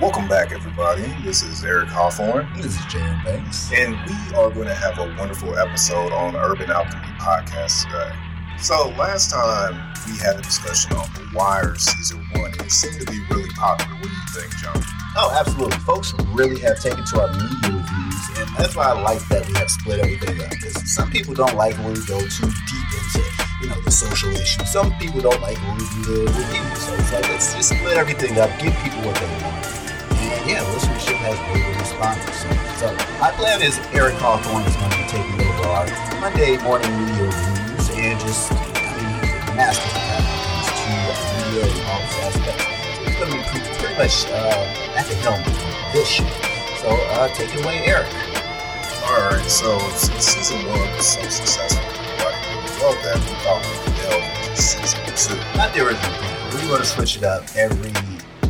Welcome back, everybody. This is Eric Hawthorne. This is Jaron Banks. And we are going to have a wonderful episode on Urban Alchemy podcast today. So, last time we had a discussion on The Wire season one, and it seemed to be really popular. What do you think, John? Oh, absolutely. Folks really have taken to our media reviews, and that's why I like that we have split everything up. Because some people don't like when we go too deep into, you know, the social issues. Some people don't like when we do the reviews. So it's like, let's just split everything up, give people what they want. Yeah, listenership has really good responses. So, so my plan is Eric Hawthorne is going to be taking over our Monday morning media reviews and just, I mean, he's a master when it comes to media and all these aspects. So he's going to be pretty, pretty much uh, at the helm of this show. So uh, take it away, Eric. All right, so season one was so successful, really loved that. We thought we could delve into season two. Not the original. We want to switch it up every,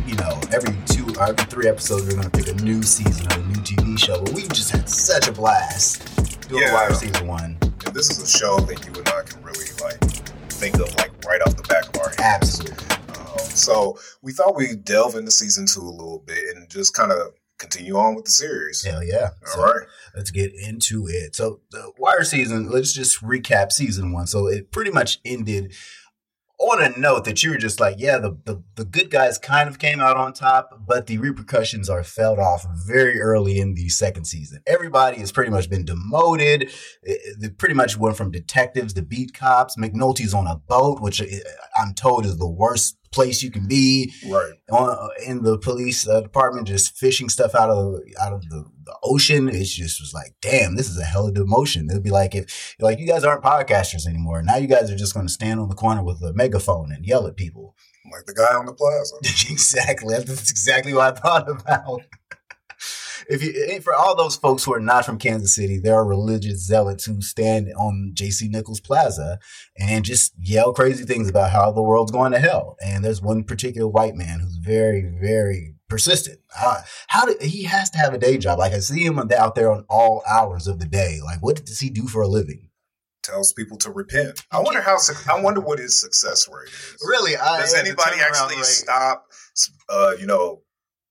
you know, every every three episodes. We're going to pick a new season of a new TV show. But we just had such a blast doing Yeah. Wire season one. And this is a show that you and I can really like think of like right off the back of our head. Absolutely. Um, so we thought we'd delve into season two a little bit and just kind of continue on with the series. Hell yeah. All So right. let's get into it. So the Wire season, let's just recap season one. So it pretty much ended on a note that you were just like, yeah, the, the, the good guys kind of came out on top, but the repercussions are felt off very early in the second season. Everybody has pretty much been demoted. They pretty much went from detectives to beat cops. McNulty's on a boat, which uh, I'm told is the worst place you can be Right. on, in the police uh, department just fishing stuff out of out of the, the ocean. It just was like, damn, this is a hell of a demotion. It'd be like if like you guys aren't podcasters anymore. Now you guys are just going to stand on the corner with a megaphone and yell at people. Like the guy on the plaza. exactly. That's exactly what I thought about. If you for all those folks who are not from Kansas City, there are religious zealots who stand on JC Nichols Plaza and just yell crazy things about how the world's going to hell. And there's one particular white man who's very, very persistent. Uh, how did he has to have a day job? Like I see him out there on all hours of the day. Like what does he do for a living? Tells people to repent. I wonder how. I wonder what his success rate is. Really, I, Does anybody actually stop, uh, you know,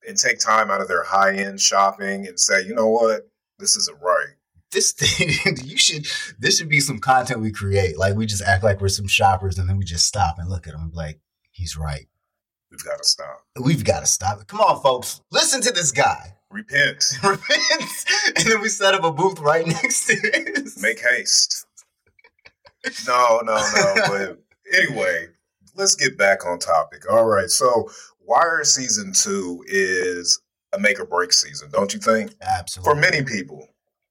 and take time out of their high end shopping and say, you know what, this isn't right? this thing you should this should be some content we create like we just act like we're some shoppers and then we just stop and look at him like he's right We've got to stop. we've got to stop come on folks listen to this guy Repent. repent and then we set up a booth right next to his Make haste. No, no, no. But anyway, let's get back on topic. All right. So, Wire season two is a make or break season, don't you think? absolutely For many people.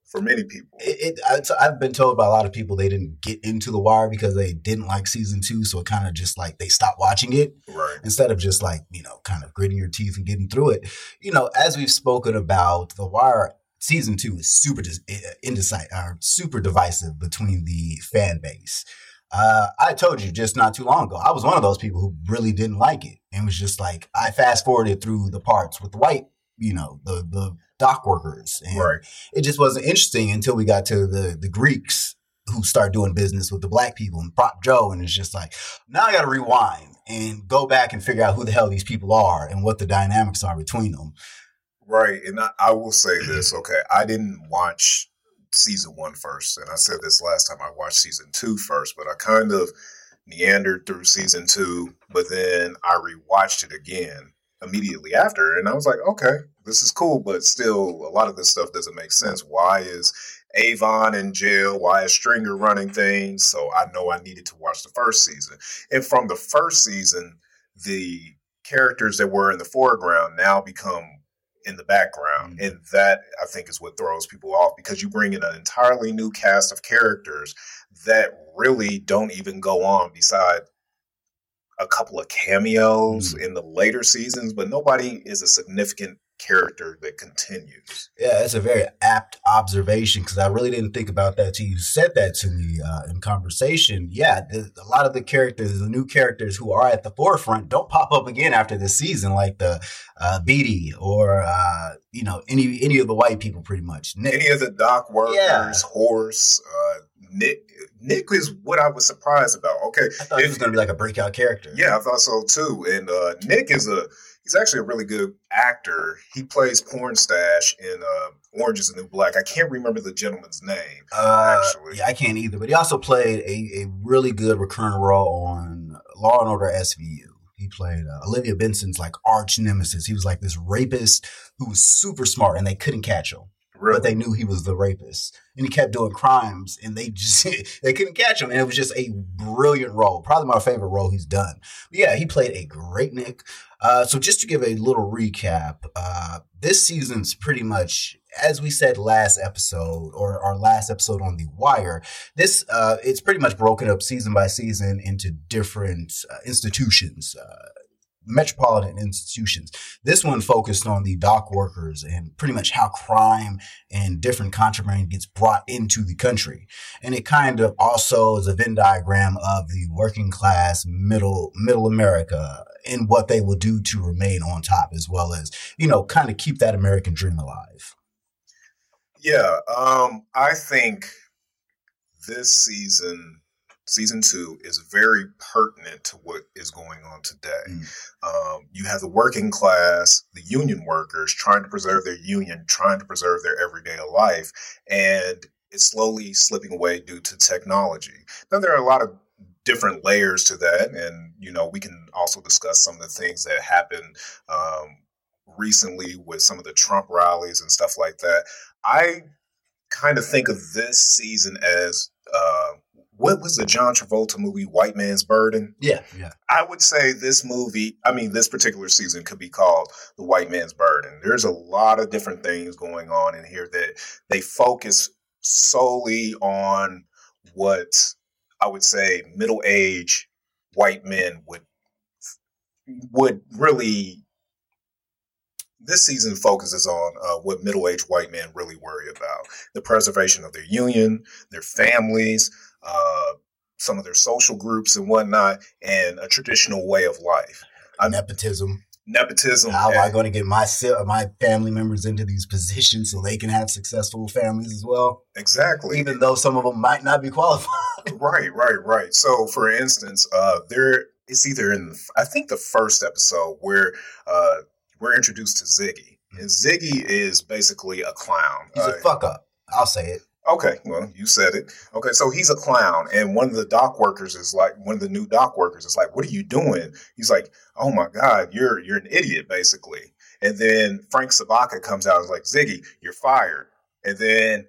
For many people. it, it, I, I've been told by a lot of people they didn't get into the wire because they didn't like season two so it kind of just like they stopped watching it Right. instead of just like you know kind of gritting your teeth and getting through it you know as we've spoken about the wire season two is super uh, indecisive or super divisive between the fan base uh, I told you just not too long ago. I was one of those people who really didn't like it, and was just like I fast forwarded through the parts with the white, you know, the the dock workers, and Right. it just wasn't interesting until we got to the the Greeks who start doing business with the black people and Prop Joe, and it's just like now I got to rewind and go back and figure out who the hell these people are and what the dynamics are between them. Right. And I, I will say this, okay. I didn't watch season one first. And I said this last time I watched season two first, but I kind of meandered through season two, but then I rewatched it again immediately after. And I was like, okay, this is cool, but still a lot of this stuff doesn't make sense. Why is Avon in jail? Why is Stringer running things? So I know I needed to watch the first season. And from the first season, the characters that were in the foreground now become in the background. Mhm. And that I think is what throws people off because you bring in an entirely new cast of characters that really don't even go on beside a couple of cameos in the later seasons, but nobody is a significant character that continues. Yeah, that's a very apt observation because I really didn't think about that till you said that to me uh, in conversation. Yeah, the, a lot of the characters, the new characters who are at the forefront, don't pop up again after this season, like the uh, Beadie or uh, you know any any of the white people, pretty much. Nick, Any of the dock workers, Yeah. Horse, uh, Nick. Nick is what I was surprised about. Okay, I thought he was going to be like a breakout character. Yeah, I thought so too. And uh, Nick is a he's actually a really good actor. He plays Pornstache in uh, Orange is the New Black. I can't remember the gentleman's name. Uh, actually, yeah, I can't either. But he also played a, a really good recurring role on Law and Order SVU. He played uh, Olivia Benson's like arch nemesis. He was like this rapist who was super smart, and they couldn't catch him. Really? But they knew he was the rapist, and he kept doing crimes, and they just they couldn't catch him. And it was just a brilliant role, probably my favorite role he's done. But yeah, he played a great Nick. Uh, so just to give a little recap, uh, this season's pretty much as we said last episode or our last episode on the wire this uh, it's pretty much broken up season by season into different uh, institutions uh, metropolitan institutions. This one focused on the dock workers and pretty much how crime and different contraband gets brought into the country. And it kind of also is a Venn diagram of the working class middle, middle America and what they will do to remain on top as well as, you know, kind of keep that American dream alive. Yeah. Um, I think this season season two is very pertinent to what is going on today. Mm. Um, you have the working class, the union workers trying to preserve their union, trying to preserve their everyday life, and it's slowly slipping away due to technology. Now, there are a lot of different layers to that, and you know we can also discuss some of the things that happened um, recently with some of the Trump rallies and stuff like that. I kind of think of this season as uh, what was the John Travolta movie, White Man's Burden? Yeah, yeah. I would say this movie, I mean, this particular season could be called The White Man's Burden. There's a lot of different things going on in here that they focus solely on what I would say middle age white men would would really this season focuses on uh, what middle-aged white men really worry about the preservation of their union their families uh, some of their social groups and whatnot, and a traditional way of life. nepotism. Nepotism. How am I going to get my my family members into these positions so they can have successful families as well? Exactly. Even though some of them might not be qualified. right, right, right. So, for instance, uh, there it's either in I think the first episode where uh, we're introduced to Ziggy, and Ziggy is basically a clown. He's uh, a fuck up. I'll say it. Okay, well, you said it. Okay, so he's a clown, and one of the dock workers is like, one of the new dock workers is like, "What are you doing?" He's like, "Oh my god, you're you're an idiot, basically." And then Frank Sobotka comes out and is like, "Ziggy, you're fired." And then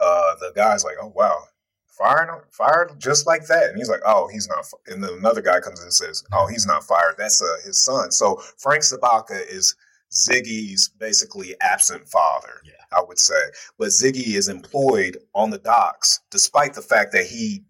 uh, the guy's like, "Oh wow, fired, fired just like that." And he's like, "Oh, he's not." And then another guy comes in and says, "Oh, he's not fired. That's uh, his son." So Frank Sobotka is Ziggy's basically absent father. Yeah. I would say. But Ziggy is employed on the docks, despite the fact that he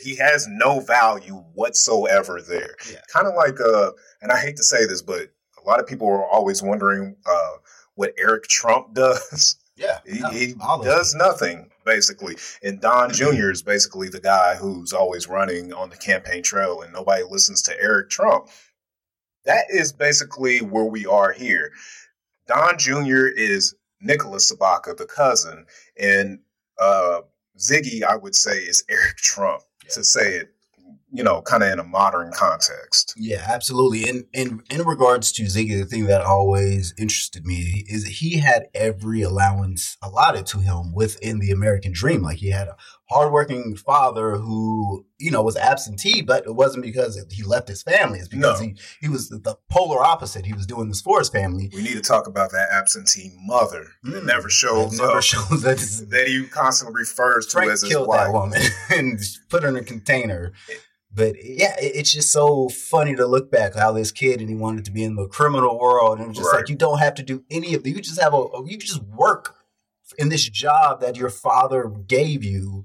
he has no value whatsoever there. Yeah. Kind of like uh, and I hate to say this, but a lot of people are always wondering uh, what Eric Trump does. Yeah, he, he does nothing basically. And Don Jr. is basically the guy who's always running on the campaign trail, and nobody listens to Eric Trump. That is basically where we are here. Don Jr. is Nicholas Sobotka, the cousin, and uh, Ziggy, I would say, is Eric Trump. Yeah. To say it you know, kind of in a modern context. Yeah, absolutely. And in, in regards to Ziggy, the thing that always interested me is that he had every allowance allotted to him within the American dream. Like he had a hardworking father who, you know, was absentee, but it wasn't because he left his family. It's because no. he, he was the polar opposite. He was doing this for his family. We need to talk about that absentee mother mm. that never shows that never up, shows that, that he constantly refers to Frank as his wife. that woman and put her in a container. But yeah, it's just so funny to look back how this kid and he wanted to be in the criminal world, and just right. like you don't have to do any of it. You just have a you just work in this job that your father gave you,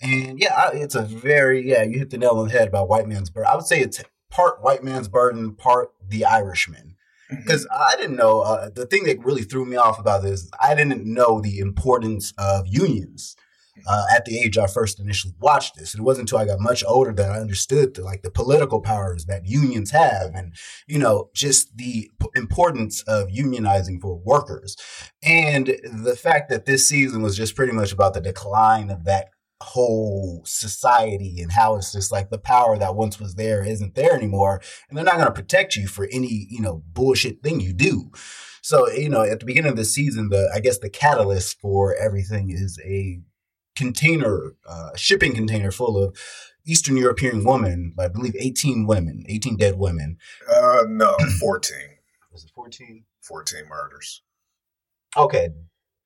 and yeah, it's a very yeah. You hit the nail on the head about white man's burden. I would say it's part white man's burden, part the Irishman because mm-hmm. I didn't know uh, the thing that really threw me off about this. I didn't know the importance of unions uh, at the age I first initially watched this. It wasn't until I got much older that I understood the, like the political powers that unions have, and you know just the p- importance of unionizing for workers, and the fact that this season was just pretty much about the decline of that whole society and how it's just like the power that once was there isn't there anymore and they're not going to protect you for any you know bullshit thing you do so you know at the beginning of the season the i guess the catalyst for everything is a container uh, shipping container full of eastern european women i believe 18 women 18 dead women uh no 14 was it 14 14 murders okay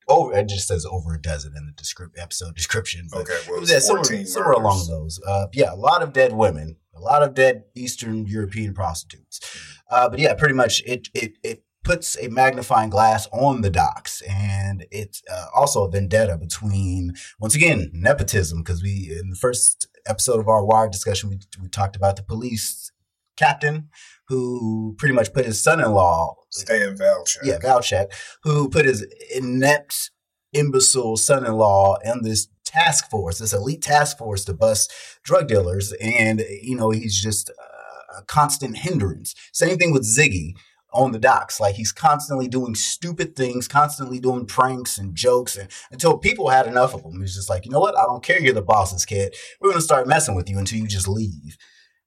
over it just says over a dozen in the description episode description. But okay, well, yeah, somewhere, somewhere along those. Uh, yeah, a lot of dead women, a lot of dead Eastern European prostitutes. Uh, but yeah, pretty much it it it puts a magnifying glass on the docks, and it's uh, also a vendetta between once again nepotism because we in the first episode of our wire discussion we we talked about the police captain who pretty much put his son-in-law Stan Valchek. Yeah, Valchek, who put his inept, imbecile son-in-law in this task force, this elite task force to bust drug dealers, and you know he's just a constant hindrance. Same thing with Ziggy on the docks. Like he's constantly doing stupid things, constantly doing pranks and jokes, and until people had enough of him. He's just like, you know what? I don't care. You're the boss's kid. We're gonna start messing with you until you just leave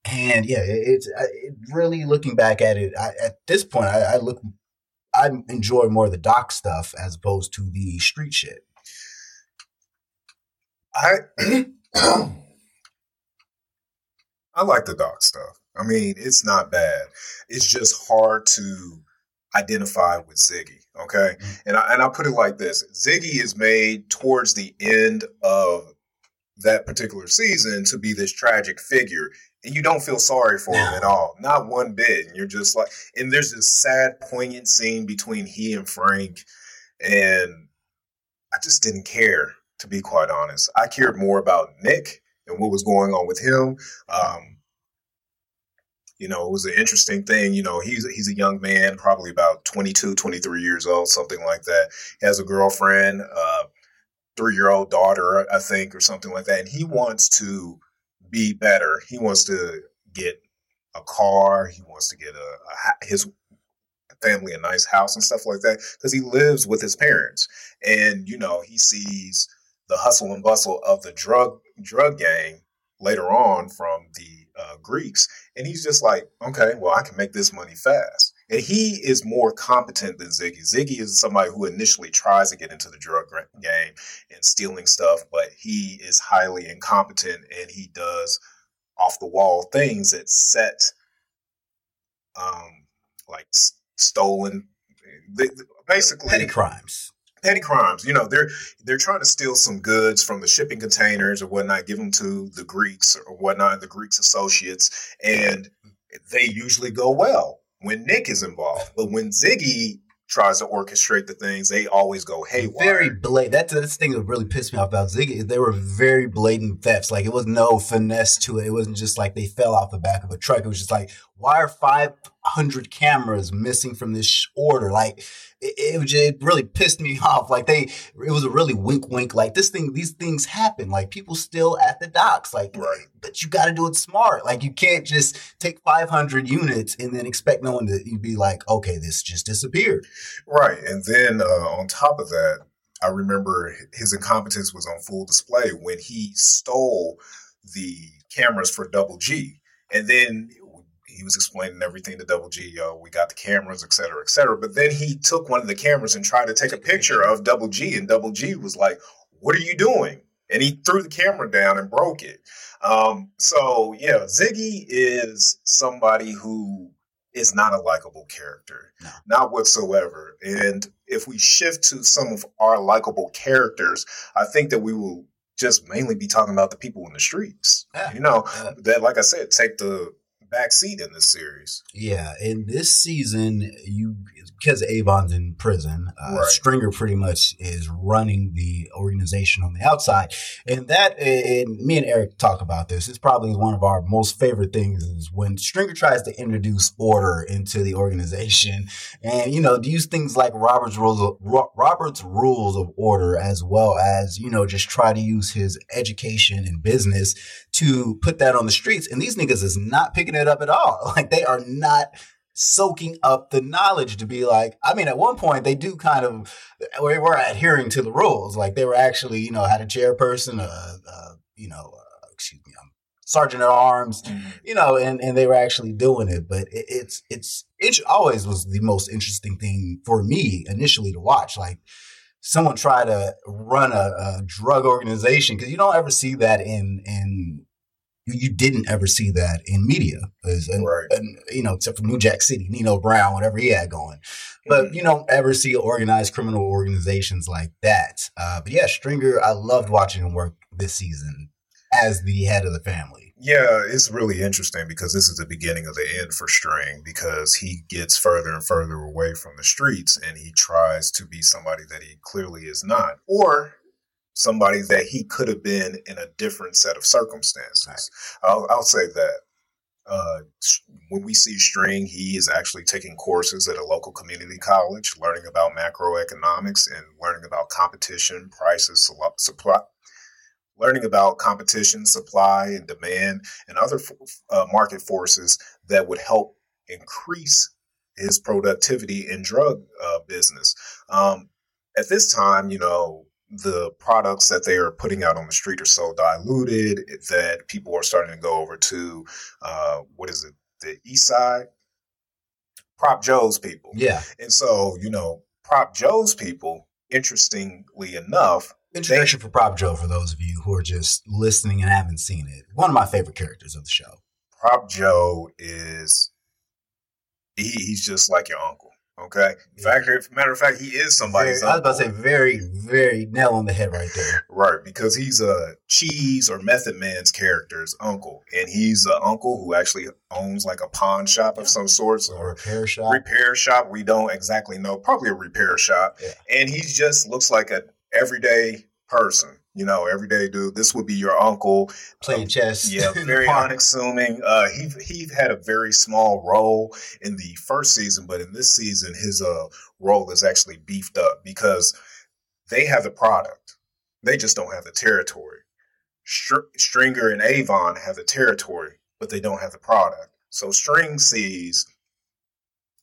and yeah, it's it really looking back at it. I, at this point, I, I look, I enjoy more the dock stuff as opposed to the street shit. I I like the dock stuff. I mean, it's not bad. It's just hard to identify with Ziggy. Okay, mm-hmm. and I, and I put it like this: Ziggy is made towards the end of that particular season to be this tragic figure and you don't feel sorry for him at all, not one bit. And you're just like, and there's this sad, poignant scene between he and Frank, and I just didn't care, to be quite honest. I cared more about Nick and what was going on with him. Um, you know, it was an interesting thing. You know, he's he's a young man, probably about 22, 23 years old, something like that. He has a girlfriend, uh, three year old daughter, I think, or something like that, and he wants to be better. He wants to get a car. He wants to get a, a his family a nice house and stuff like that because he lives with his parents, and you know he sees the hustle and bustle of the drug drug gang later on from the uh, Greeks, and he's just like, okay, well I can make this money fast. And he is more competent than Ziggy. Ziggy is somebody who initially tries to get into the drug game and stealing stuff, but he is highly incompetent and he does off the wall things that set um like stolen basically petty crimes petty crimes you know they're they're trying to steal some goods from the shipping containers or whatnot give them to the greeks or whatnot the greeks associates and they usually go well when Nick is involved. But when Ziggy tries to orchestrate the things, they always go haywire. Very blatant. That's the thing that really pissed me off about Ziggy. They were very blatant thefts. Like it was no finesse to it. It wasn't just like they fell off the back of a truck. It was just like, why are 500 cameras missing from this order? Like it, it, just, it really pissed me off. Like they, it was a really wink, wink. Like this thing, these things happen. Like people still at the docks. Like, right. but you got to do it smart. Like you can't just take 500 units and then expect no one to you'd be like, okay, this just disappeared. Right. And then uh, on top of that, I remember his incompetence was on full display when he stole the cameras for Double G. And then he was explaining everything to Double G. Yo, we got the cameras, et cetera, et cetera. But then he took one of the cameras and tried to take a picture of Double G, and Double G was like, "What are you doing?" And he threw the camera down and broke it. Um, so yeah, Ziggy is somebody who is not a likable character, no. not whatsoever. And if we shift to some of our likable characters, I think that we will just mainly be talking about the people in the streets. Yeah. You know, that like I said, take the backseat in this series. Yeah, in this season, you because Avon's in prison, uh, right. Stringer pretty much is running the organization on the outside, and that and me and Eric talk about this. It's probably one of our most favorite things is when Stringer tries to introduce order into the organization, and you know, use things like Robert's rules, of, Robert's rules of order, as well as you know, just try to use his education and business to put that on the streets. And these niggas is not picking it up at all. Like they are not soaking up the knowledge to be like, I mean, at one point they do kind of, we were adhering to the rules. Like they were actually, you know, had a chairperson, uh, uh you know, uh, excuse me, um, sergeant at arms, mm-hmm. you know, and, and they were actually doing it. But it, it's, it's, it always was the most interesting thing for me initially to watch. Like, someone try to run a, a drug organization because you don't ever see that in in you didn't ever see that in media, and, right. and, you know, except for New Jack City, Nino Brown, whatever he had going. But mm-hmm. you don't ever see organized criminal organizations like that. Uh, but yeah, Stringer, I loved watching him work this season as the head of the family. Yeah, it's really interesting because this is the beginning of the end for String because he gets further and further away from the streets and he tries to be somebody that he clearly is not, or somebody that he could have been in a different set of circumstances. Right. I'll, I'll, say that. Uh, when we see String, he is actually taking courses at a local community college, learning about macroeconomics and learning about competition, prices, supply, learning about competition, supply, and demand, and other uh, market forces that would help increase his productivity in drug uh, business. Um, at this time, you know, the products that they are putting out on the street are so diluted that people are starting to go over to uh, what is it, the East Side, Prop Joe's people. Yeah, and so you know, Prop Joe's people. Interestingly enough, Introduction for Prop Joe for those of you who are just listening and haven't seen it. One of my favorite characters of the show. Prop Joe is he, he's just like your uncle. Okay. In fact, matter of fact, he is somebody. I was about to say uh, very, very nail on the head right there. Right, because he's a Cheese or Method Man's character's uncle, and he's an uncle who actually owns like a pawn shop of some sorts or a repair shop. Repair shop. We don't exactly know. Probably a repair shop, yeah. and he just looks like an everyday person. You know, everyday dude. This would be your uncle playing um, chess. Yeah, very unassuming. Uh, he he had a very small role in the first season, but in this season, his uh role is actually beefed up because they have the product. They just don't have the territory. Str- Stringer and Avon have the territory, but they don't have the product. So String sees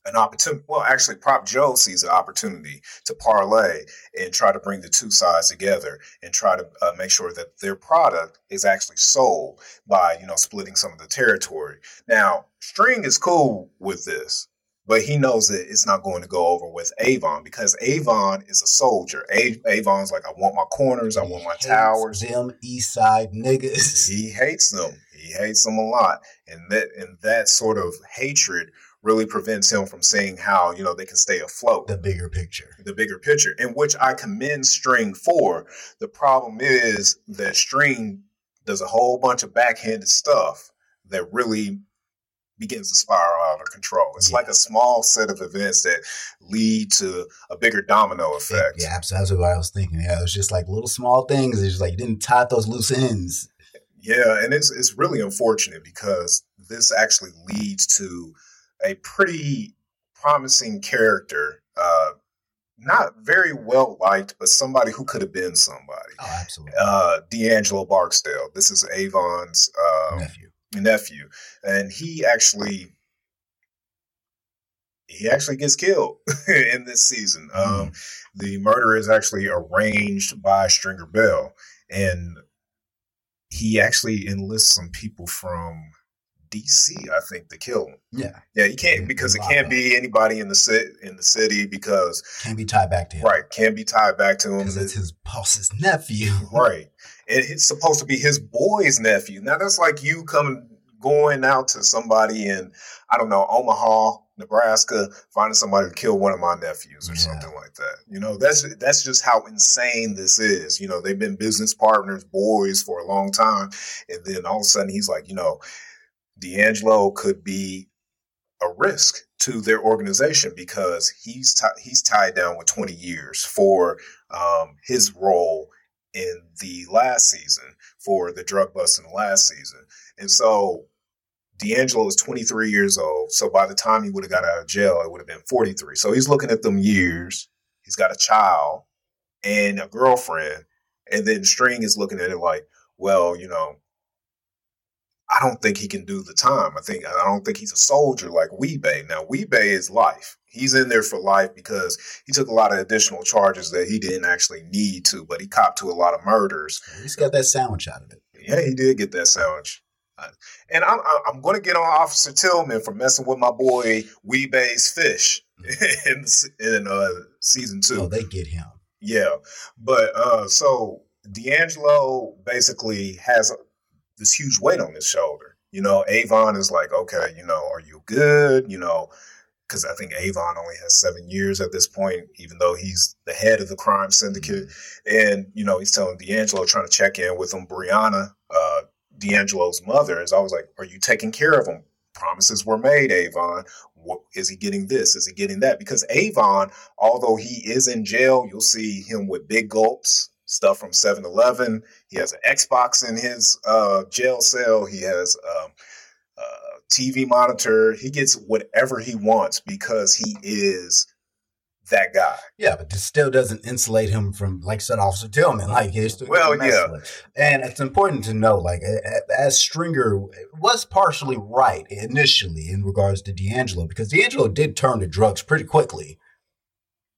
an opportunity. Well, actually, Prop Joe sees an opportunity to parlay and try to bring the two sides together and try to uh, make sure that their product is actually sold by you know splitting some of the territory. Now, String is cool with this. But he knows that it's not going to go over with Avon because Avon is a soldier. A- Avon's like, I want my corners, I want my towers. Them East Side niggas. He hates them. He hates them a lot, and that and that sort of hatred really prevents him from seeing how you know they can stay afloat. The bigger picture. The bigger picture, in which I commend String for. The problem is that String does a whole bunch of backhanded stuff that really begins to spiral out of control. It's yeah. like a small set of events that lead to a bigger domino effect. Yeah. That's what I was thinking. Yeah, it was just like little small things. It's just like you didn't tie those loose ends. Yeah, and it's it's really unfortunate because this actually leads to a pretty promising character. Uh, not very well liked, but somebody who could have been somebody. Oh, absolutely. Uh, D'Angelo Barksdale. This is Avon's um, nephew. Nephew, and he actually he actually gets killed in this season. Mm. Um, the murder is actually arranged by Stringer Bell, and he actually enlists some people from DC, I think, to kill him. Yeah, yeah, you can't because it can't be anybody in the city in the city because can't be tied back to him. Right, can't be tied back to him because it's his boss's nephew. right, and it's supposed to be his boy's nephew. Now that's like you coming going out to somebody in I don't know Omaha, Nebraska, finding somebody to kill one of my nephews or yeah. something like that. You know, that's that's just how insane this is. You know, they've been business partners, boys for a long time, and then all of a sudden he's like, you know D'Angelo could be a risk to their organization because he's t- he's tied down with 20 years for um, his role in the last season for the drug bust in the last season. And so D'Angelo is 23 years old. So by the time he would have got out of jail, it would have been 43. So he's looking at them years. He's got a child and a girlfriend. And then String is looking at it like, well, you know, I don't think he can do the time. I think I don't think he's a soldier like Wee-Bey. Now Wee-Bey is life. He's in there for life because he took a lot of additional charges that he didn't actually need to, but he copped to a lot of murders. He's got that sandwich out of it. Yeah, he did get that sandwich. And I'm I'm going to get on Officer Tilghman for messing with my boy Wee-Bey's fish in in uh, season two. Oh, they get him. Yeah, but uh, so D'Angelo basically has this huge weight on his shoulder. You know, Avon is like, okay, you know, are you good? You know, because I think Avon only has seven years at this point, even though he's the head of the crime syndicate. And, you know, he's telling D'Angelo, trying to check in with him. Brianna, uh, D'Angelo's mother, is always like, Are you taking care of him? Promises were made, Avon. What, is he getting this? Is he getting that? Because Avon, although he is in jail, you'll see him with big gulps, stuff from 7 Eleven. He has an Xbox in his uh, jail cell. He has. Um, uh, TV monitor. He gets whatever he wants because he is that guy. Yeah, but this still doesn't insulate him from, like said Officer Tilghman, like he's well, yeah. And it's important to know, like as Stringer was partially right initially in regards to D'Angelo, because D'Angelo did turn to drugs pretty quickly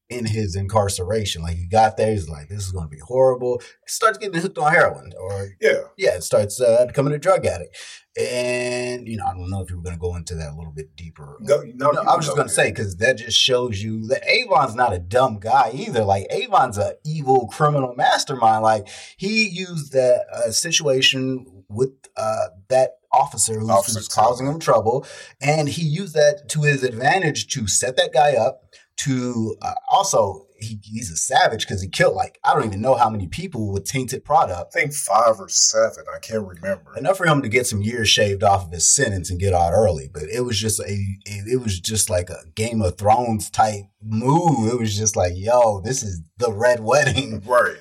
in his incarceration. Like he got there, he's like, "This is going to be horrible." He starts getting hooked on heroin, or yeah, yeah, it starts uh, becoming a drug addict. And you know, I don't know if you were going to go into that a little bit deeper. No, no, no I was just going to say because that just shows you that Avon's not a dumb guy either. Like Avon's a evil criminal mastermind. Like he used that uh, situation with uh, that officer who was causing him trouble, and he used that to his advantage to set that guy up to uh, also he, he's a savage because he killed like I don't even know how many people with tainted product. I think five or seven. I can't remember enough for him to get some years shaved off of his sentence and get out early. But it was just a it was just like a Game of Thrones type move. It was just like yo, this is the red wedding. Right,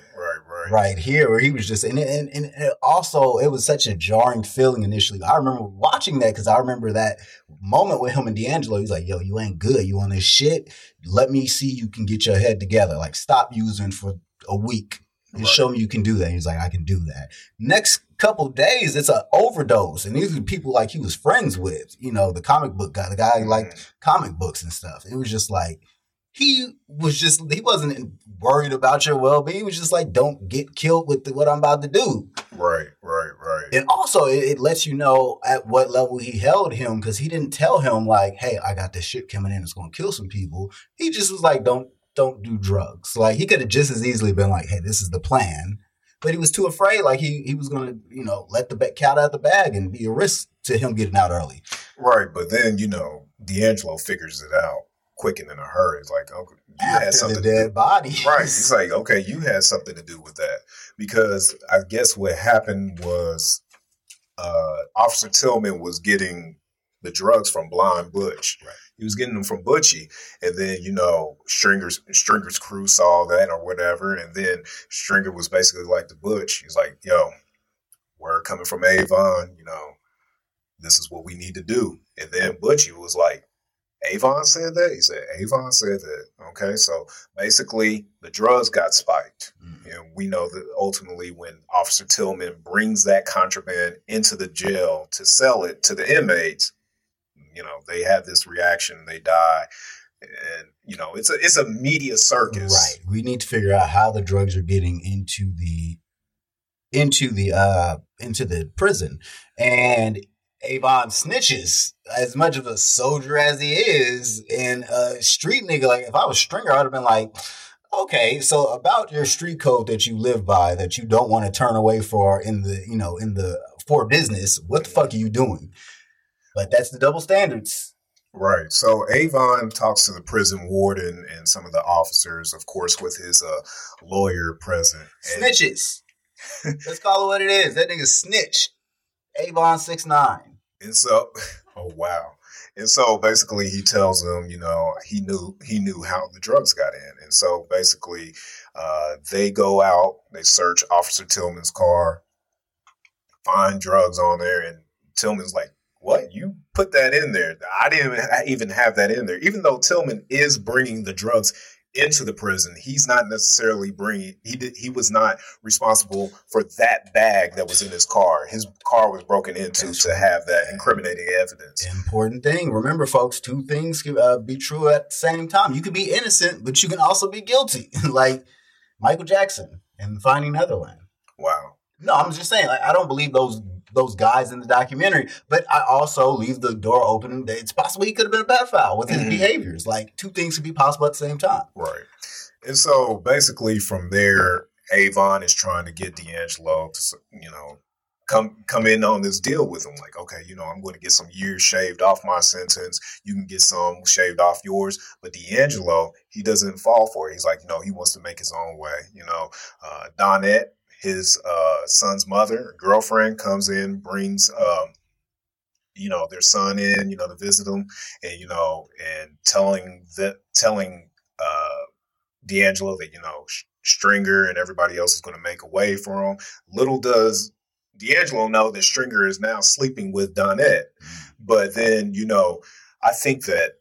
right, here, where he was just and and, and also it was such a jarring feeling initially. I remember watching that because I remember that moment with him and D'Angelo. He's like, yo, you ain't good. You on this shit let me see you can get your head together. Like stop using for a week and right. show me you can do that. he's like, I can do that. Next couple days, it's an overdose. And these are people like he was friends with, you know, the comic book guy, the guy who liked mm-hmm. comic books and stuff. It was just like, he was just, he wasn't worried about your well being. He was just like, don't get killed with the, what I'm about to do. Right, right, right. And also, it, it lets you know at what level he held him because he didn't tell him, like, hey, I got this shit coming in that's going to kill some people. He just was like, don't, don't do drugs. Like, he could have just as easily been like, hey, this is the plan. But he was too afraid, like he he was going to, you know, let the cat out of the bag and be a risk to him getting out early. Right, but then you know, D'Angelo figures it out quick and in a hurry. It's like, okay, you After had something the dead body. Right. It's like, okay, you had something to do with that. Because I guess what happened was uh, Officer Tilghman was getting the drugs from Blind Butch. Right. He was getting them from Butchie. And then, you know, Stringer's Stringer's crew saw that or whatever. And then Stringer was basically like the Butch. He's like, yo, we're coming from Avon, you know, this is what we need to do. And then Butchie was like, Avon said that? He said, Avon said that. Okay. So basically, the drugs got spiked. Mm-hmm. And we know that ultimately, when Officer Tilghman brings that contraband into the jail to sell it to the inmates, you know, they have this reaction, they die. And you know, it's a it's a media circus. Right. We need to figure out how the drugs are getting into the into the uh into the prison. And Avon snitches as much of a soldier as he is and a street nigga. Like if I was Stringer, I'd have been like, okay, so about your street code that you live by that you don't want to turn away for in the, you know, in the for business, what the fuck are you doing? But that's the double standards. Right. So Avon talks to the prison warden and some of the officers, of course, with his uh, lawyer present. Snitches. Let's call it what it is. That nigga snitch. Avon six nine. And so, oh wow. And so basically he tells them, you know, he knew he knew how the drugs got in. And so basically uh, they go out, they search Officer Tilghman's car, find drugs on there, and Tilghman's like, What? You put that in there? I didn't even have that in there. Even though Tilghman is bringing the drugs into the prison, he's not necessarily bringing. He did. He was not responsible for that bag that was in his car. His car was broken into That's to have that incriminating evidence. Important thing. Remember, folks, two things can uh, be true at the same time. You can be innocent, but you can also be guilty, like Michael Jackson and Finding Neverland. Wow. No, I'm just saying. Like, I don't believe those those guys in the documentary, but I also leave the door open. It's possible he could have been a pedophile with his mm-hmm. behaviors. Like two things could be possible at the same time. Right. And so basically, from there, Avon is trying to get D'Angelo to, you know, come come in on this deal with him. Like, okay, you know, I'm going to get some years shaved off my sentence. You can get some shaved off yours. But D'Angelo, he doesn't fall for it. He's like, you know, he wants to make his own way. You know, uh, Donette, his uh, son's mother, girlfriend, comes in, brings. Um, you know their son in, you know, to visit them, and you know, and telling that telling uh, D'Angelo that you know Stringer and everybody else is going to make a way for him. Little does D'Angelo know that Stringer is now sleeping with Donette. But then, you know, I think that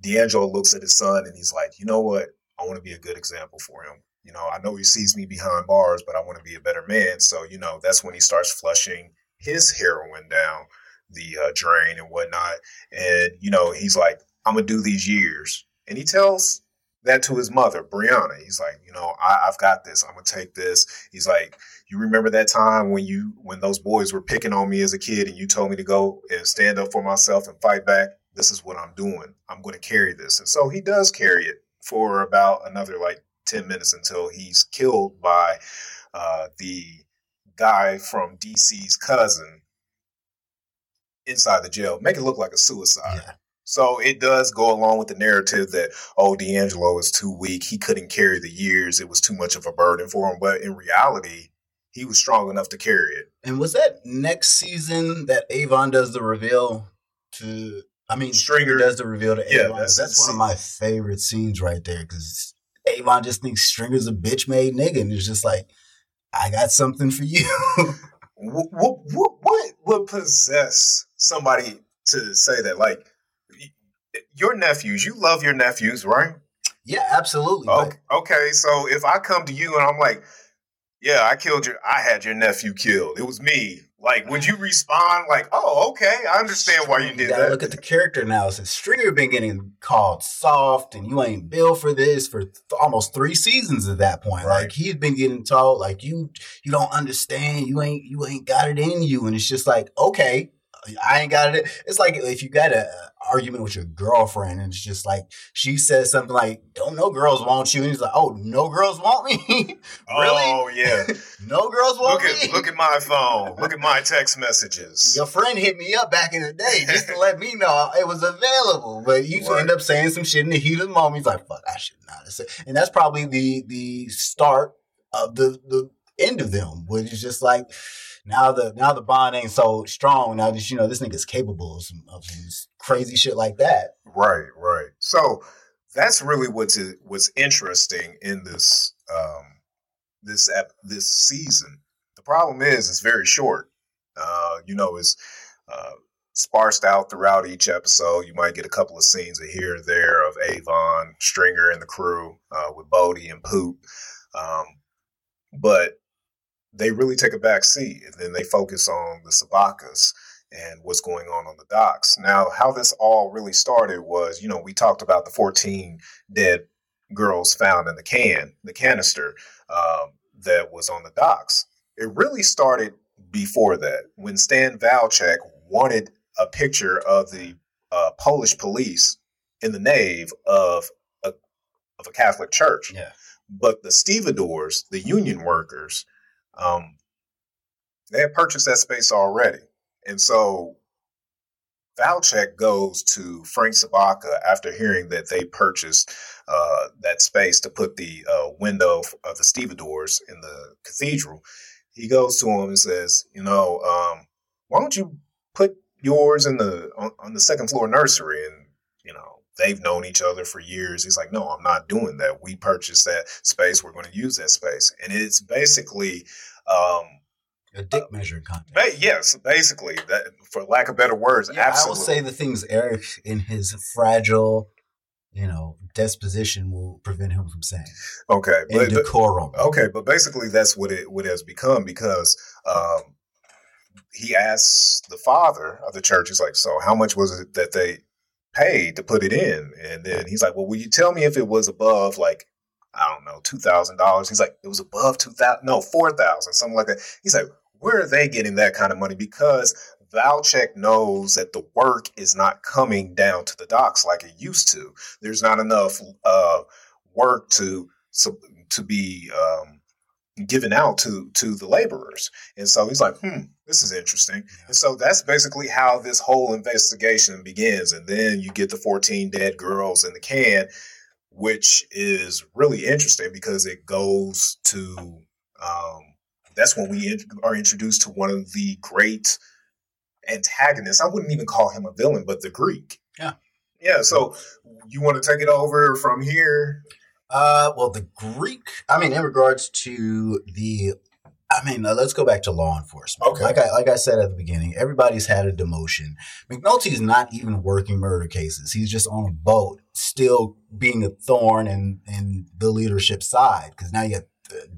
D'Angelo looks at his son and he's like, you know what? I want to be a good example for him. You know, I know he sees me behind bars, but I want to be a better man. So, you know, that's when he starts flushing his heroin down the uh, drain and whatnot. And, you know, he's like, I'm going to do these years. And he tells that to his mother, Brianna. He's like, you know, I, have got this. I'm gonna take this. He's like, you remember that time when you when those boys were picking on me as a kid and you told me to go and stand up for myself and fight back? This is what I'm doing. I'm gonna carry this. And so he does carry it for about another like 10 minutes until he's killed by uh, the guy from DC's cousin inside the jail. Make it look like a suicide. Yeah. So it does go along with the narrative that, oh, D'Angelo is too weak. He couldn't carry the years. It was too much of a burden for him. But in reality, he was strong enough to carry it. And was that next season that Avon does the reveal to, I mean, Stringer does the reveal to Avon? Yeah, that's, that's one of my favorite scenes right there because Avon just thinks Stringer's a bitch made nigga. And it's just like, I got something for you. what, what, what would possess somebody to say that? Like, your nephews, you love your nephews, right? Yeah, absolutely. Okay, okay, so if I come to you and I'm like, yeah, I killed your, I had your nephew killed. It was me. Like, would you respond like, "Oh, okay, I understand why you did you that"? Look at the character analysis. Stringer been getting called soft, and you ain't built for this for th- almost three seasons at that point. Right. Like he's been getting told, like you, you don't understand. You ain't, you ain't got it in you, and it's just like, okay, I ain't got it. It's like if you got a argument with your girlfriend and it's just like she says something like, "Don't no girls want you," and he's like, "Oh, no girls want me." really? Oh yeah, no girls want look at, me. Look at my phone. Look at my text messages. Your friend hit me up back in the day just to let me know it was available, but you right. end up saying some shit in the heat of the moment. He's like, "Fuck, I should not have said," and that's probably the the start of the the end of them, which is just like now the now the bond ain't so strong. Now that you know this nigga's capable of some, of some crazy shit like that. Right, right. So that's really what's what's interesting in this um, this this season. The problem is it's very short. Uh, you know, it's uh, sparsed out throughout each episode. You might get a couple of scenes of here or there of Avon, Stringer, and the crew uh, with Bodie and Poot. Um, but they really take a back seat and then they focus on the Sobotkas and what's going on on the docks. Now, how this all really started was, you know, we talked about the 14 dead girls found in the can, the canister um, that was on the docks. It really started before that when Stan Valchek wanted a picture of the uh, Polish police in the nave of a, of a Catholic church. Yeah. But the stevedores, the union workers, um, they had purchased that space already. And so Valchek goes to Frank Sobotka after hearing that they purchased uh, that space to put the uh, window of the stevedores in the cathedral. He goes to him and says, "You know, um, why don't you put yours in the on, on the second floor nursery?" And you know, they've known each other for years. He's like, "No, I'm not doing that. We purchased that space. We're going to use that space." And it's basically um, a dick uh, measuring contest. yes, basically, that for lack of better words, yeah, absolutely. I will say the things Eric in his fragile you know, disposition will prevent him from saying. Okay, and but, decorum. but okay, but basically that's what it what it has become because um, he asks the father of the church, he's like, "So how much was it that they paid to put it in?" And then he's like, "Well, will you tell me if it was above like I don't know two thousand dollars?" He's like, "It was above two thousand, no four thousand, something like that." He's like, "Where are they getting that kind of money?" Because Valchek knows that the work is not coming down to the docks like it used to. There's not enough uh, work to to be um, given out to to the laborers, and so he's like, "Hmm, this is interesting." And so that's basically how this whole investigation begins. And then you get the 14 dead girls in the can, which is really interesting because it goes to um, that's when we are introduced to one of the great antagonists. I wouldn't even call him a villain, but the Greek. Yeah. Yeah. So you want to take it over from here? Uh, well, the Greek, I mean, in regards to the, I mean, uh, let's go back to law enforcement. Okay. Like I, like I said at the beginning, everybody's had a demotion. McNulty's not even working murder cases. He's just on a boat, still being a thorn in, in the leadership side. Cause now you have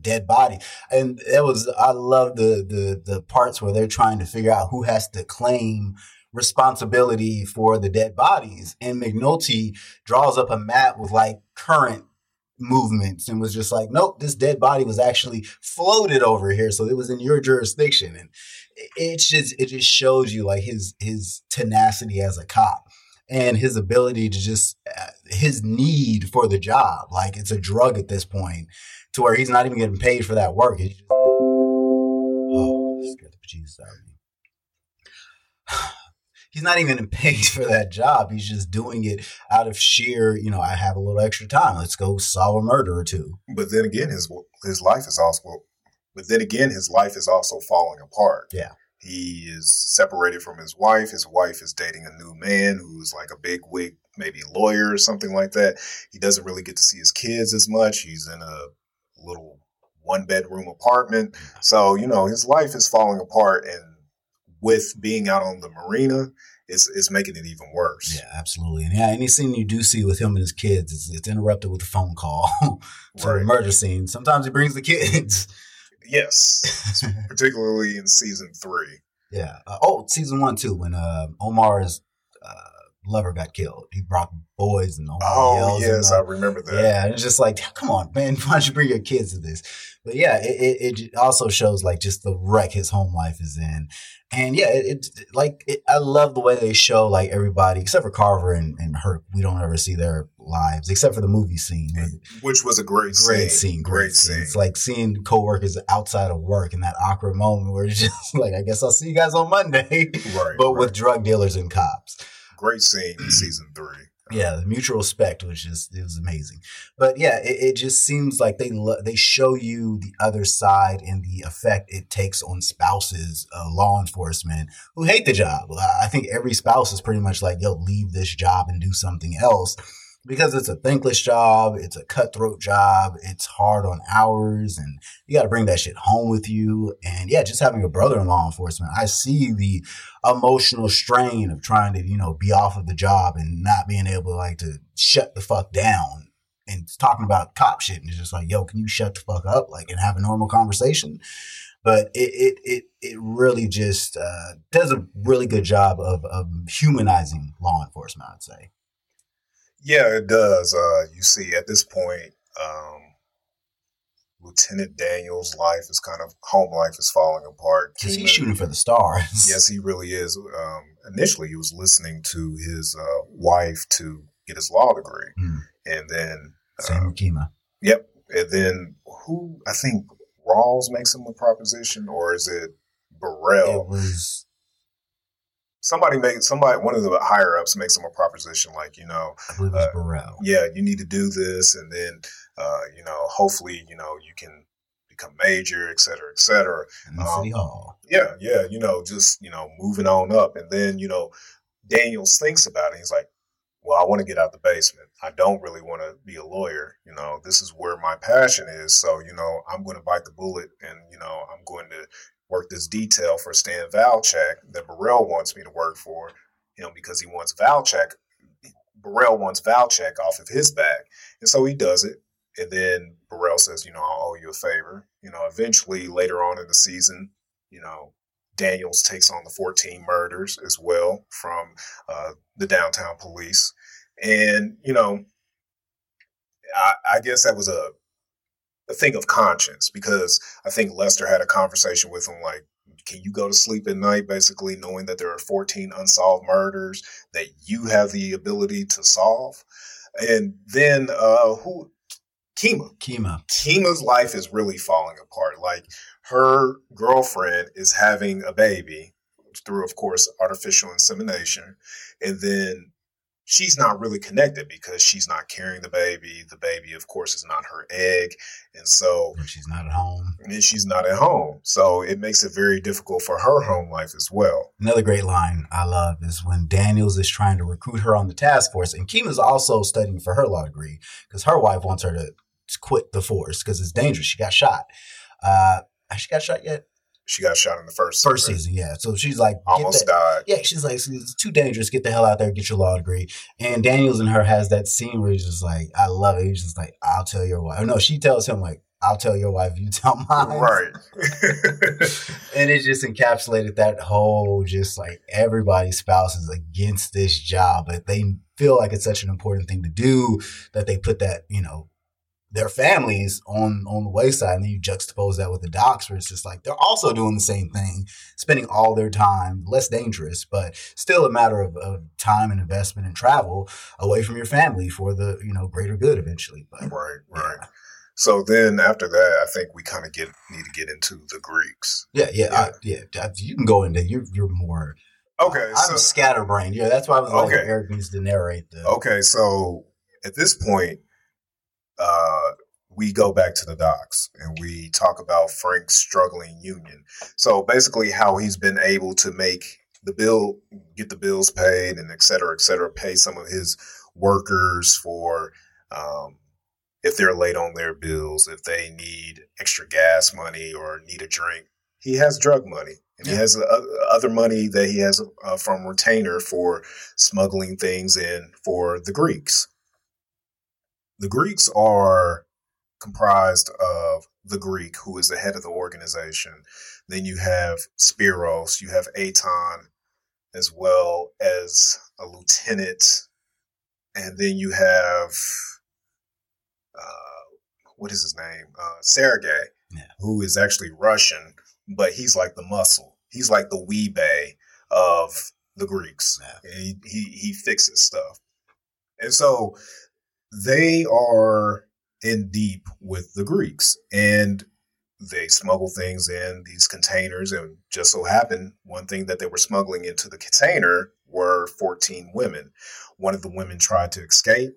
dead body. And it was I love the the the parts where they're trying to figure out who has to claim responsibility for the dead bodies. And McNulty draws up a map with like current movements and was just like, nope, this dead body was actually floated over here, so it was in your jurisdiction. And it just it just shows you like his his tenacity as a cop and his ability to just uh, his need for the job. Like it's a drug at this point to where he's not even getting paid for that work. He's just, oh, scared the bejesus out of me. He's not even paid for that job. He's just doing it out of sheer, you know, I have a little extra time. Let's go solve a murder or two. But then again, his his life is also, but then again, his life is also falling apart. Yeah. He is separated from his wife. His wife is dating a new man who's like a big wig, maybe lawyer or something like that. He doesn't really get to see his kids as much. He's in a little one bedroom apartment. So, you know, his life is falling apart and with being out on the marina, is it's making it even worse. Yeah, absolutely. And yeah, any scene you do see with him and his kids, it's, it's interrupted with a phone call to right. a murder scene. Sometimes he brings the kids. Yes, particularly in season three. Yeah. Uh, oh, season one too, when uh, Omar's uh, lover got killed. He brought boys and all. That. Oh yes, I remember that. Yeah, it's just like, come on, man, why don't you bring your kids to this? But yeah, it, it, it also shows like just the wreck his home life is in, and yeah, it, it like I love the way they show like everybody except for Carver and, and Herc. We don't ever see their lives except for the movie scene, which was a great great scene. scene, great, great scene. scene. It's like seeing coworkers outside of work in that awkward moment where it's just like, I guess I'll see you guys on Monday, right? but right. with drug dealers and cops great scene in season three. Yeah, the mutual respect, which is it was amazing. But yeah, it, it just seems like they lo- they show you the other side and the effect it takes on spouses, uh, law enforcement who hate the job. I think every spouse is pretty much like, "Yo, leave this job and do something else." Because it's a thankless job, it's a cutthroat job, it's hard on hours, and you got to bring that shit home with you. And yeah, just having a brother in law enforcement, I see the emotional strain of trying to, you know, be off of the job and not being able like to shut the fuck down. And talking about cop shit and it's just like, yo, can you shut the fuck up? Like, and have a normal conversation but it it it, it really just uh, does a really good job of, of humanizing law enforcement. I'd say. Yeah, it does. Uh, you see, at this point, um, Lieutenant Daniel's life is kind of home life is falling apart. Because he's shooting for the stars. Yes, he really is. Um, initially, he was listening to his uh, wife to get his law degree, mm. and then Sam uh, Kima. Yep, and then who I think Rawls makes him a proposition, or is it Burrell? It was somebody made somebody one of the higher ups makes them a proposition like you know I believe it's uh, yeah you need to do this and then uh, you know hopefully you know you can become major et cetera et cetera. Um, city hall. yeah yeah you know just you know moving on up. And then you know Daniels thinks about it. He's like well I want to get out the basement. I don't really want to be a lawyer. You know this is where my passion is. So you know I'm going to bite the bullet and you know I'm going to work this detail for Stan Valchek that Burrell wants me to work for him because he wants Valchek. Burrell wants Valchek off of his back. And so he does it. And then Burrell says, you know, I'll owe you a favor. You know, eventually later on in the season, you know, Daniels takes on the 14 murders as well from uh, the downtown police. And, you know, I, I guess that was a, a thing of conscience because I think Lester had a conversation with him like, can you go to sleep at night basically knowing that there are 14 unsolved murders that you have the ability to solve? And then uh who Kima. Kima. Kima's life is really falling apart. Like her girlfriend is having a baby through, of course, artificial insemination. And then she's not really connected because she's not carrying the baby. The baby, of course, is not her egg. And so and she's not at home. And she's not at home. So it makes it very difficult for her home life as well. Another great line I love is when Daniels is trying to recruit her on the task force. And Kima's also studying for her law degree because her wife wants her to quit the force because it's dangerous. She got shot. Uh, has she got shot yet? She got shot in the first first season. season yeah. So she's like almost died. Yeah, she's like it's too dangerous. Get the hell out there. Get your law degree. And Daniels and her has that scene where he's just like, I love it. He's just like, I'll tell your wife. No, she tells him like, I'll tell your wife. You tell mine. Right. and it just encapsulated that whole just like everybody's spouse is against this job, but they feel like it's such an important thing to do that they put that you know their families on on the wayside, and then you juxtapose that with the docs, where it's just like they're also doing the same thing, spending all their time less dangerous, but still a matter of, of time and investment and travel away from your family for the you know greater good eventually. But, right, right. Yeah. So then after that, I think we kind of get need to get into the Greeks. Yeah, yeah, yeah. I, yeah you can go into you're you're more okay. I'm so, scatterbrained. Yeah, that's why I was like okay. Eric needs to narrate the. Okay, so at this point uh, we go back to the docks and we talk about Frank's struggling union. So basically, how he's been able to make the bill, get the bills paid, and et cetera, et cetera, pay some of his workers for um, if they're late on their bills, if they need extra gas money or need a drink. He has drug money. And he has other money that he has uh, from retainer for smuggling things in for the Greeks the Greeks are comprised of the Greek, who is the head of the organization. Then you have Spiros, you have Eton, as well as a lieutenant. And then you have, uh, what is his name? Uh, Sergei, yeah. who is actually Russian, but he's like the muscle. He's like the Wee-Bey of the Greeks. Yeah. He, he, he fixes stuff. And so they are in deep with the Greeks and they smuggle things in these containers. And just so happened, one thing that they were smuggling into the container were 14 women. One of the women tried to escape.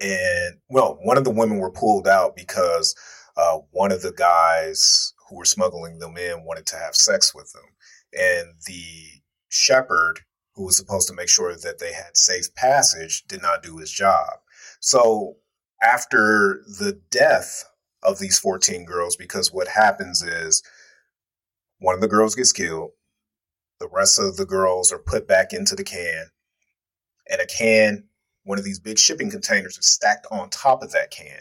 And well, one of the women were pulled out because uh, one of the guys who were smuggling them in wanted to have sex with them. And the shepherd who was supposed to make sure that they had safe passage, did not do his job. So after the death of these 14 girls, because what happens is one of the girls gets killed, the rest of the girls are put back into the can, and a can, one of these big shipping containers, is stacked on top of that can.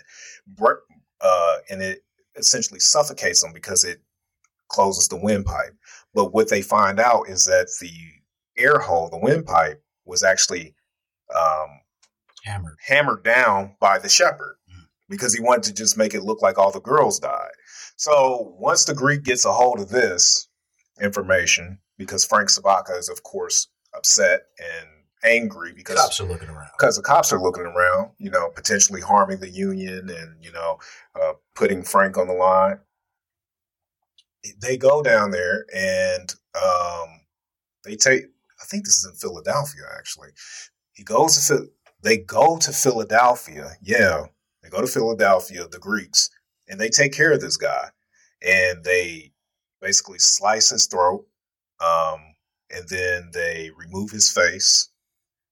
Uh, and it essentially suffocates them because it closes the windpipe. But what they find out is that the air hole, the windpipe, was actually um, hammered hammered down by the shepherd mm. because he wanted to just make it look like all the girls died. So once the Greek gets a hold of this information, because Frank Sobotka is of course upset and angry because cops are looking around because the cops are looking around, you know, potentially harming the union and you know uh, putting Frank on the line. They go down there and um, they take I think this is in Philadelphia actually. He goes to they go to Philadelphia. Yeah, they go to Philadelphia, the Greeks, and they take care of this guy, and they basically slice his throat, um, and then they remove his face.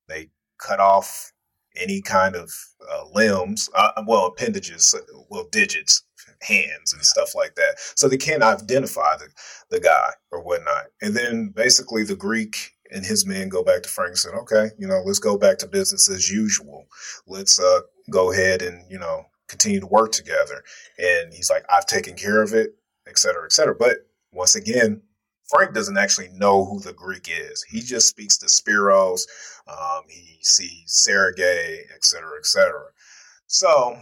They cut off any kind of uh, limbs, uh, well, appendages, well, digits, hands, and stuff like that. So they can't identify the, the guy or whatnot. And then basically the Greek and his men go back to Frank and said, okay, you know, let's go back to business as usual. Let's uh, go ahead and, you know, continue to work together. And he's like, I've taken care of it, et cetera, et cetera. But once again, Frank doesn't actually know who the Greek is. He just speaks to Spiros. Um, he sees Sergei, et cetera, et cetera. So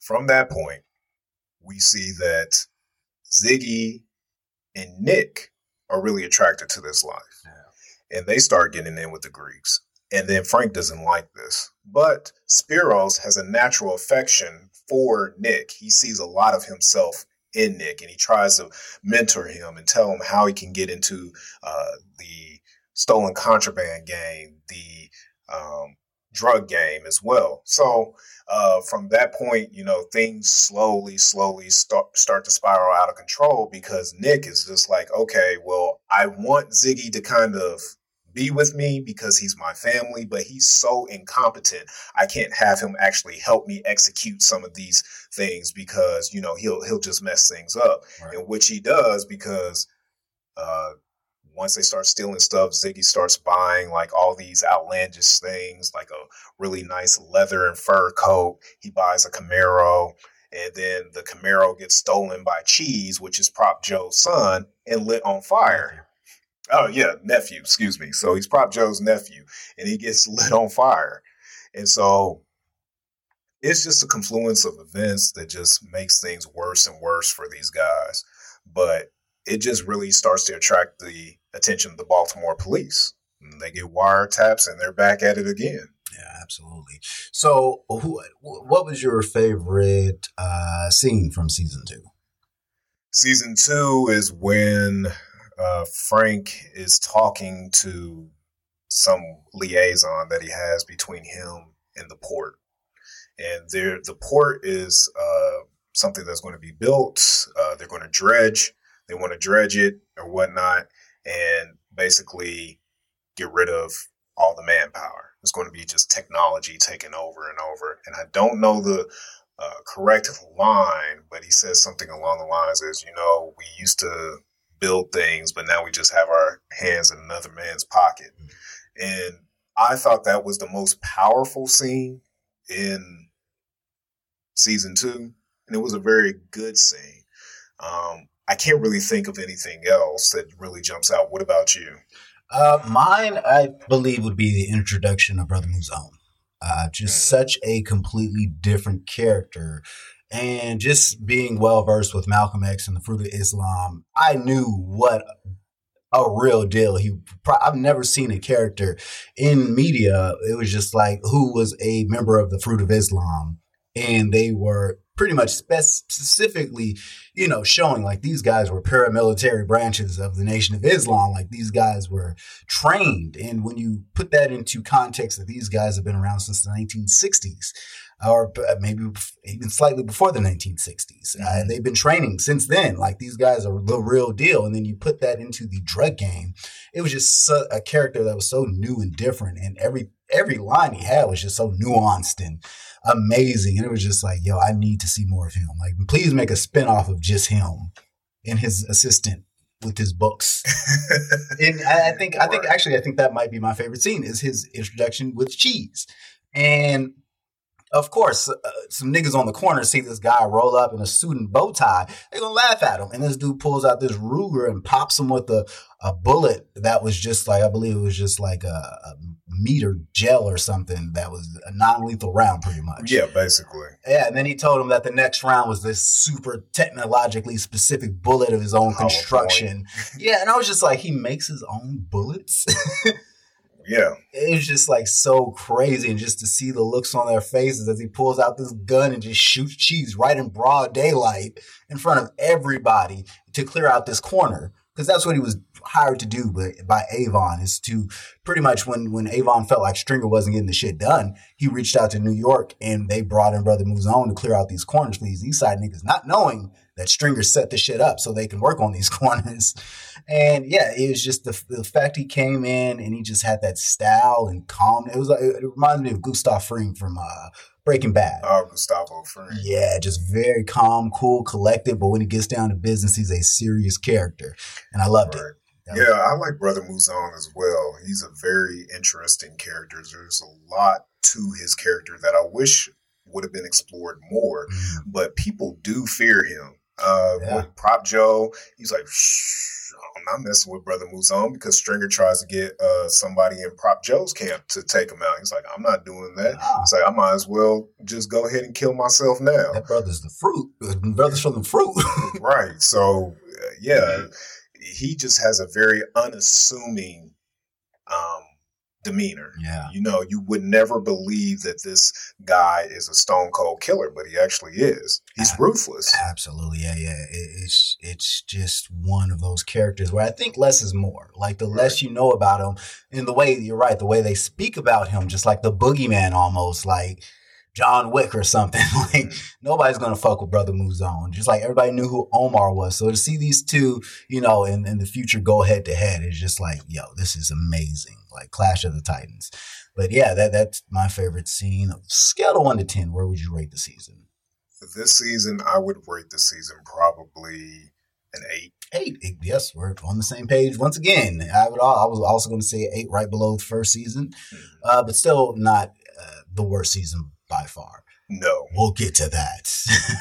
from that point, we see that Ziggy and Nick are really attracted to this life. And they start getting in with the Greeks. And then Frank doesn't like this. But Spiros has a natural affection for Nick. He sees a lot of himself in Nick and he tries to mentor him and tell him how he can get into uh, the stolen contraband game, the um, drug game as well. So uh, from that point, you know, things slowly, slowly start, start to spiral out of control because Nick is just like, okay, well, I want Ziggy to kind of be with me because he's my family, but he's so incompetent. I can't have him actually help me execute some of these things because, you know, he'll, he'll just mess things up. Right. And which he does because, uh, once they start stealing stuff, Ziggy starts buying like all these outlandish things, like a really nice leather and fur coat. He buys a Camaro, and then the Camaro gets stolen by Cheese, which is Prop Joe's son, and lit on fire. Oh yeah, nephew, excuse me. So he's Prop Joe's nephew, and he gets lit on fire. And so it's just a confluence of events that just makes things worse and worse for these guys. But it just really starts to attract the attention of the Baltimore police. And they get wiretaps and they're back at it again. Yeah, absolutely. So, who, what was your favorite uh, scene from season two? Season two is when uh, Frank is talking to some liaison that he has between him and the port. And there, the port is uh, something that's going to be built. Uh, they're going to dredge. They want to dredge it or whatnot and basically get rid of all the manpower. It's going to be just technology taking over and over. And I don't know the uh, correct line, but he says something along the lines as, you know, we used to build things, but now we just have our hands in another man's pocket. And I thought that was the most powerful scene in season two. And it was a very good scene. Um, I can't really think of anything else that really jumps out. What about you? Uh, mine, I believe, would be the introduction of Brother Mouzone. Uh, just mm. such a completely different character. And just being well versed with Malcolm X and the Fruit of Islam, I knew what a real deal. He, I've never seen a character in media. It was just like who was a member of the Fruit of Islam, and they were pretty much specifically, you know, showing like these guys were paramilitary branches of the Nation of Islam. Like these guys were trained. And when you put that into context that these guys have been around since the 1960s, or maybe even slightly before the 1960s. Uh, mm-hmm. they've been training since then. Like these guys are the real deal. And then you put that into the drug game. It was just so, a character that was so new and different. And every every line he had was just so nuanced and amazing. And it was just like, yo, I need to see more of him. Like, please make a spinoff of just him and his assistant with his books. and I, I think, I think actually, I think that might be my favorite scene is his introduction with cheese. And of course, uh, some niggas on the corner see this guy roll up in a suit and bow tie. They're gonna laugh at him. And this dude pulls out this Ruger and pops him with a, a bullet that was just like, I believe it was just like a, a meter gel or something that was a non lethal round, pretty much. Yeah, basically. Yeah. And then he told him that the next round was this super technologically specific bullet of his own construction. yeah. And I was just like, he makes his own bullets. Yeah. It was just like so crazy. And just to see the looks on their faces as he pulls out this gun and just shoots cheese right in broad daylight in front of everybody to clear out this corner. Because that's what he was hired to do by, by Avon is to pretty much when, when Avon felt like Stringer wasn't getting the shit done, he reached out to New York and they brought in Brother Mouzone to clear out these corners for these East Side niggas, not knowing that Stringer set the shit up so they can work on these corners. And yeah, it was just the, the fact he came in and he just had that style and calm. It was like, it reminded me of Gustav Fring from uh, Breaking Bad. Oh, Gustavo Fring. Yeah, just very calm, cool, collected. But when he gets down to business, he's a serious character, and I loved right. it. Yeah, I like Brother Mouzone as well. He's a very interesting character. There's a lot to his character that I wish would have been explored more, mm-hmm. but people do fear him. Uh, yeah. Prop Joe, he's like, I'm not messing with Brother Mouzone because Stringer tries to get uh, somebody in Prop Joe's camp to take him out. He's like, I'm not doing that. Ah. He's like, I might as well just go ahead and kill myself now. That brother's the fruit. Brothers from the fruit. right. So, uh, yeah, he just has a very unassuming um, demeanor. Yeah. You know, you would never believe that this guy is a stone cold killer, but he actually is. He's ruthless. Absolutely. Yeah, yeah. It's it's just one of those characters where I think less is more. Like the right. less you know about him and the way you're right, the way they speak about him, just like the boogeyman almost like John Wick or something. like mm-hmm. nobody's gonna fuck with Brother Mouzone. Just like everybody knew who Omar was. So to see these two, you know, in, in the future go head to head is just like, yo, this is amazing. Like Clash of the Titans. But yeah, that that's my favorite scene. Scale of one to ten, where would you rate the season? This season, I would rate the season probably an eight. Eight. Yes, we're on the same page once again. I would. I was also going to say eight, right below the first season, mm-hmm. uh, but still not uh, the worst season by far. No. We'll get to that.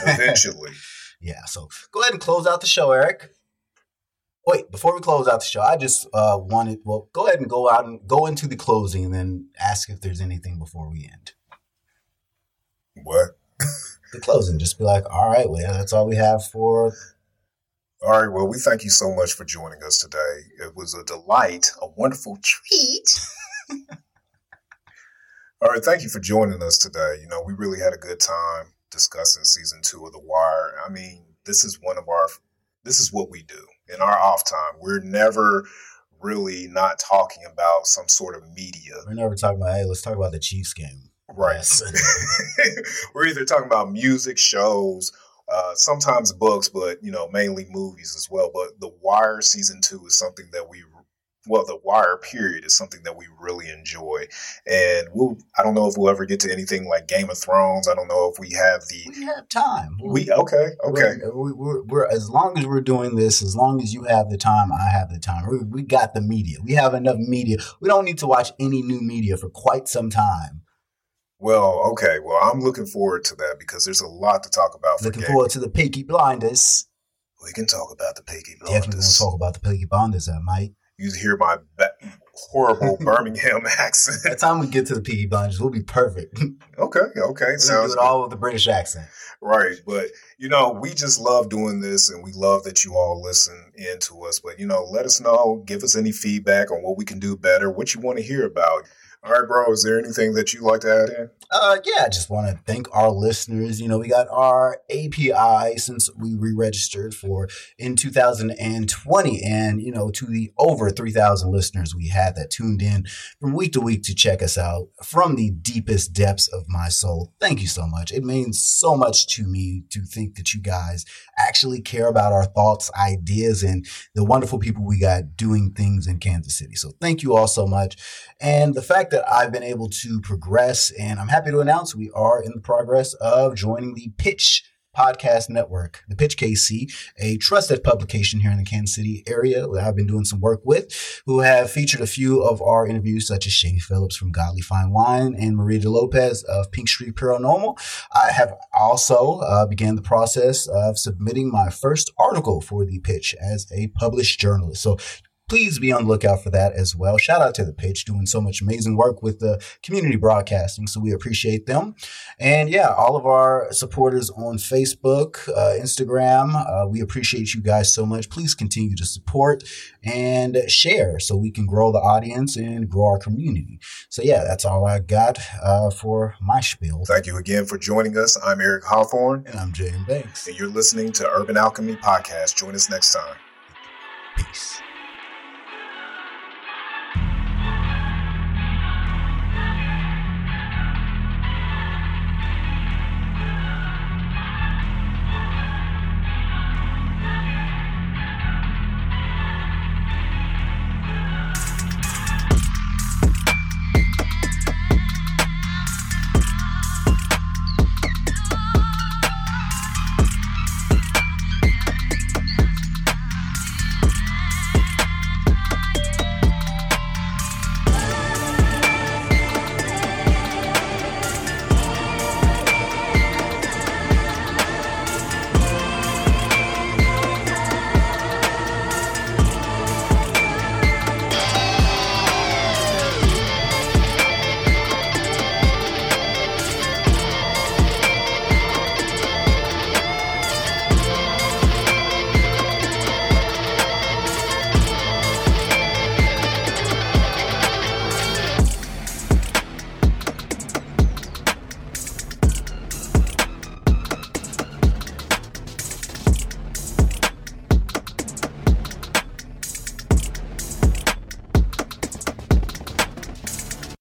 Eventually. yeah. So go ahead and close out the show, Eric. Wait, before we close out the show, I just uh, wanted, well, go ahead and go out and go into the closing and then ask if there's anything before we end. What? the closing. Just be like, all right, well, that's all we have for. All right. Well, we thank you so much for joining us today. It was a delight, a wonderful treat. All right, thank you for joining us today. You know, we really had a good time discussing season two of The Wire. I mean, this is one of our, this is what we do in our off time. We're never really not talking about some sort of media. We're never talking about, hey, let's talk about the Chiefs game. Right. We're either talking about music, shows, uh, sometimes books, but you know, mainly movies as well. But The Wire season two is something that we well, the wire period is something that we really enjoy. And we'll, I don't know if we'll ever get to anything like Game of Thrones. I don't know if we have the. We have time. We, okay, okay. We're, we're, we're, as long as we're doing this, as long as you have the time, I have the time. We, we got the media. We have enough media. We don't need to watch any new media for quite some time. Well, okay. Well, I'm looking forward to that because there's a lot to talk about. Looking forward to the Peaky Blinders. We can talk about the Peaky Blinders. Definitely to talk about the Peaky Blinders, uh, I might you hear my be- horrible Birmingham accent. By the time we get to the Peaky Blinders, we'll be perfect. Okay, okay, sounds do it all with the British accent. Right, but you know, we just love doing this, and we love that you all listen in to us. But you know, let us know, give us any feedback on what we can do better, what you want to hear about. All right, bro. Is there anything that you'd like to add in? Uh, yeah, I just want to thank our listeners. You know, we got our API since we re-registered for in 2020, and you know, to the over 3,000 listeners we had that tuned in from week to week to check us out from the deepest depths of my soul. Thank you so much. It means so much to me to think that you guys actually care about our thoughts, ideas, and the wonderful people we got doing things in Kansas City. So thank you all so much, and the fact that I've been able to progress, and I'm happy to announce we are in the progress of joining the Pitch Podcast Network, the Pitch KC, a trusted publication here in the Kansas City area that I've been doing some work with, who have featured a few of our interviews, such as Shay Phillips from Godly Fine Wine and Maria De Lopez of Pink Street Paranormal. I have also uh, began the process of submitting my first article for the pitch as a published journalist. So please be on the lookout for that as well. Shout out to the pitch doing so much amazing work with the community broadcasting. So we appreciate them. And yeah, all of our supporters on Facebook, uh, Instagram, uh, we appreciate you guys so much. Please continue to support and share so we can grow the audience and grow our community. So yeah, that's all I got uh, for my spiel. Thank you again for joining us. I'm Eric Hawthorne. And I'm Jay Banks. And you're listening to Urban Alchemy Podcast. Join us next time. Peace.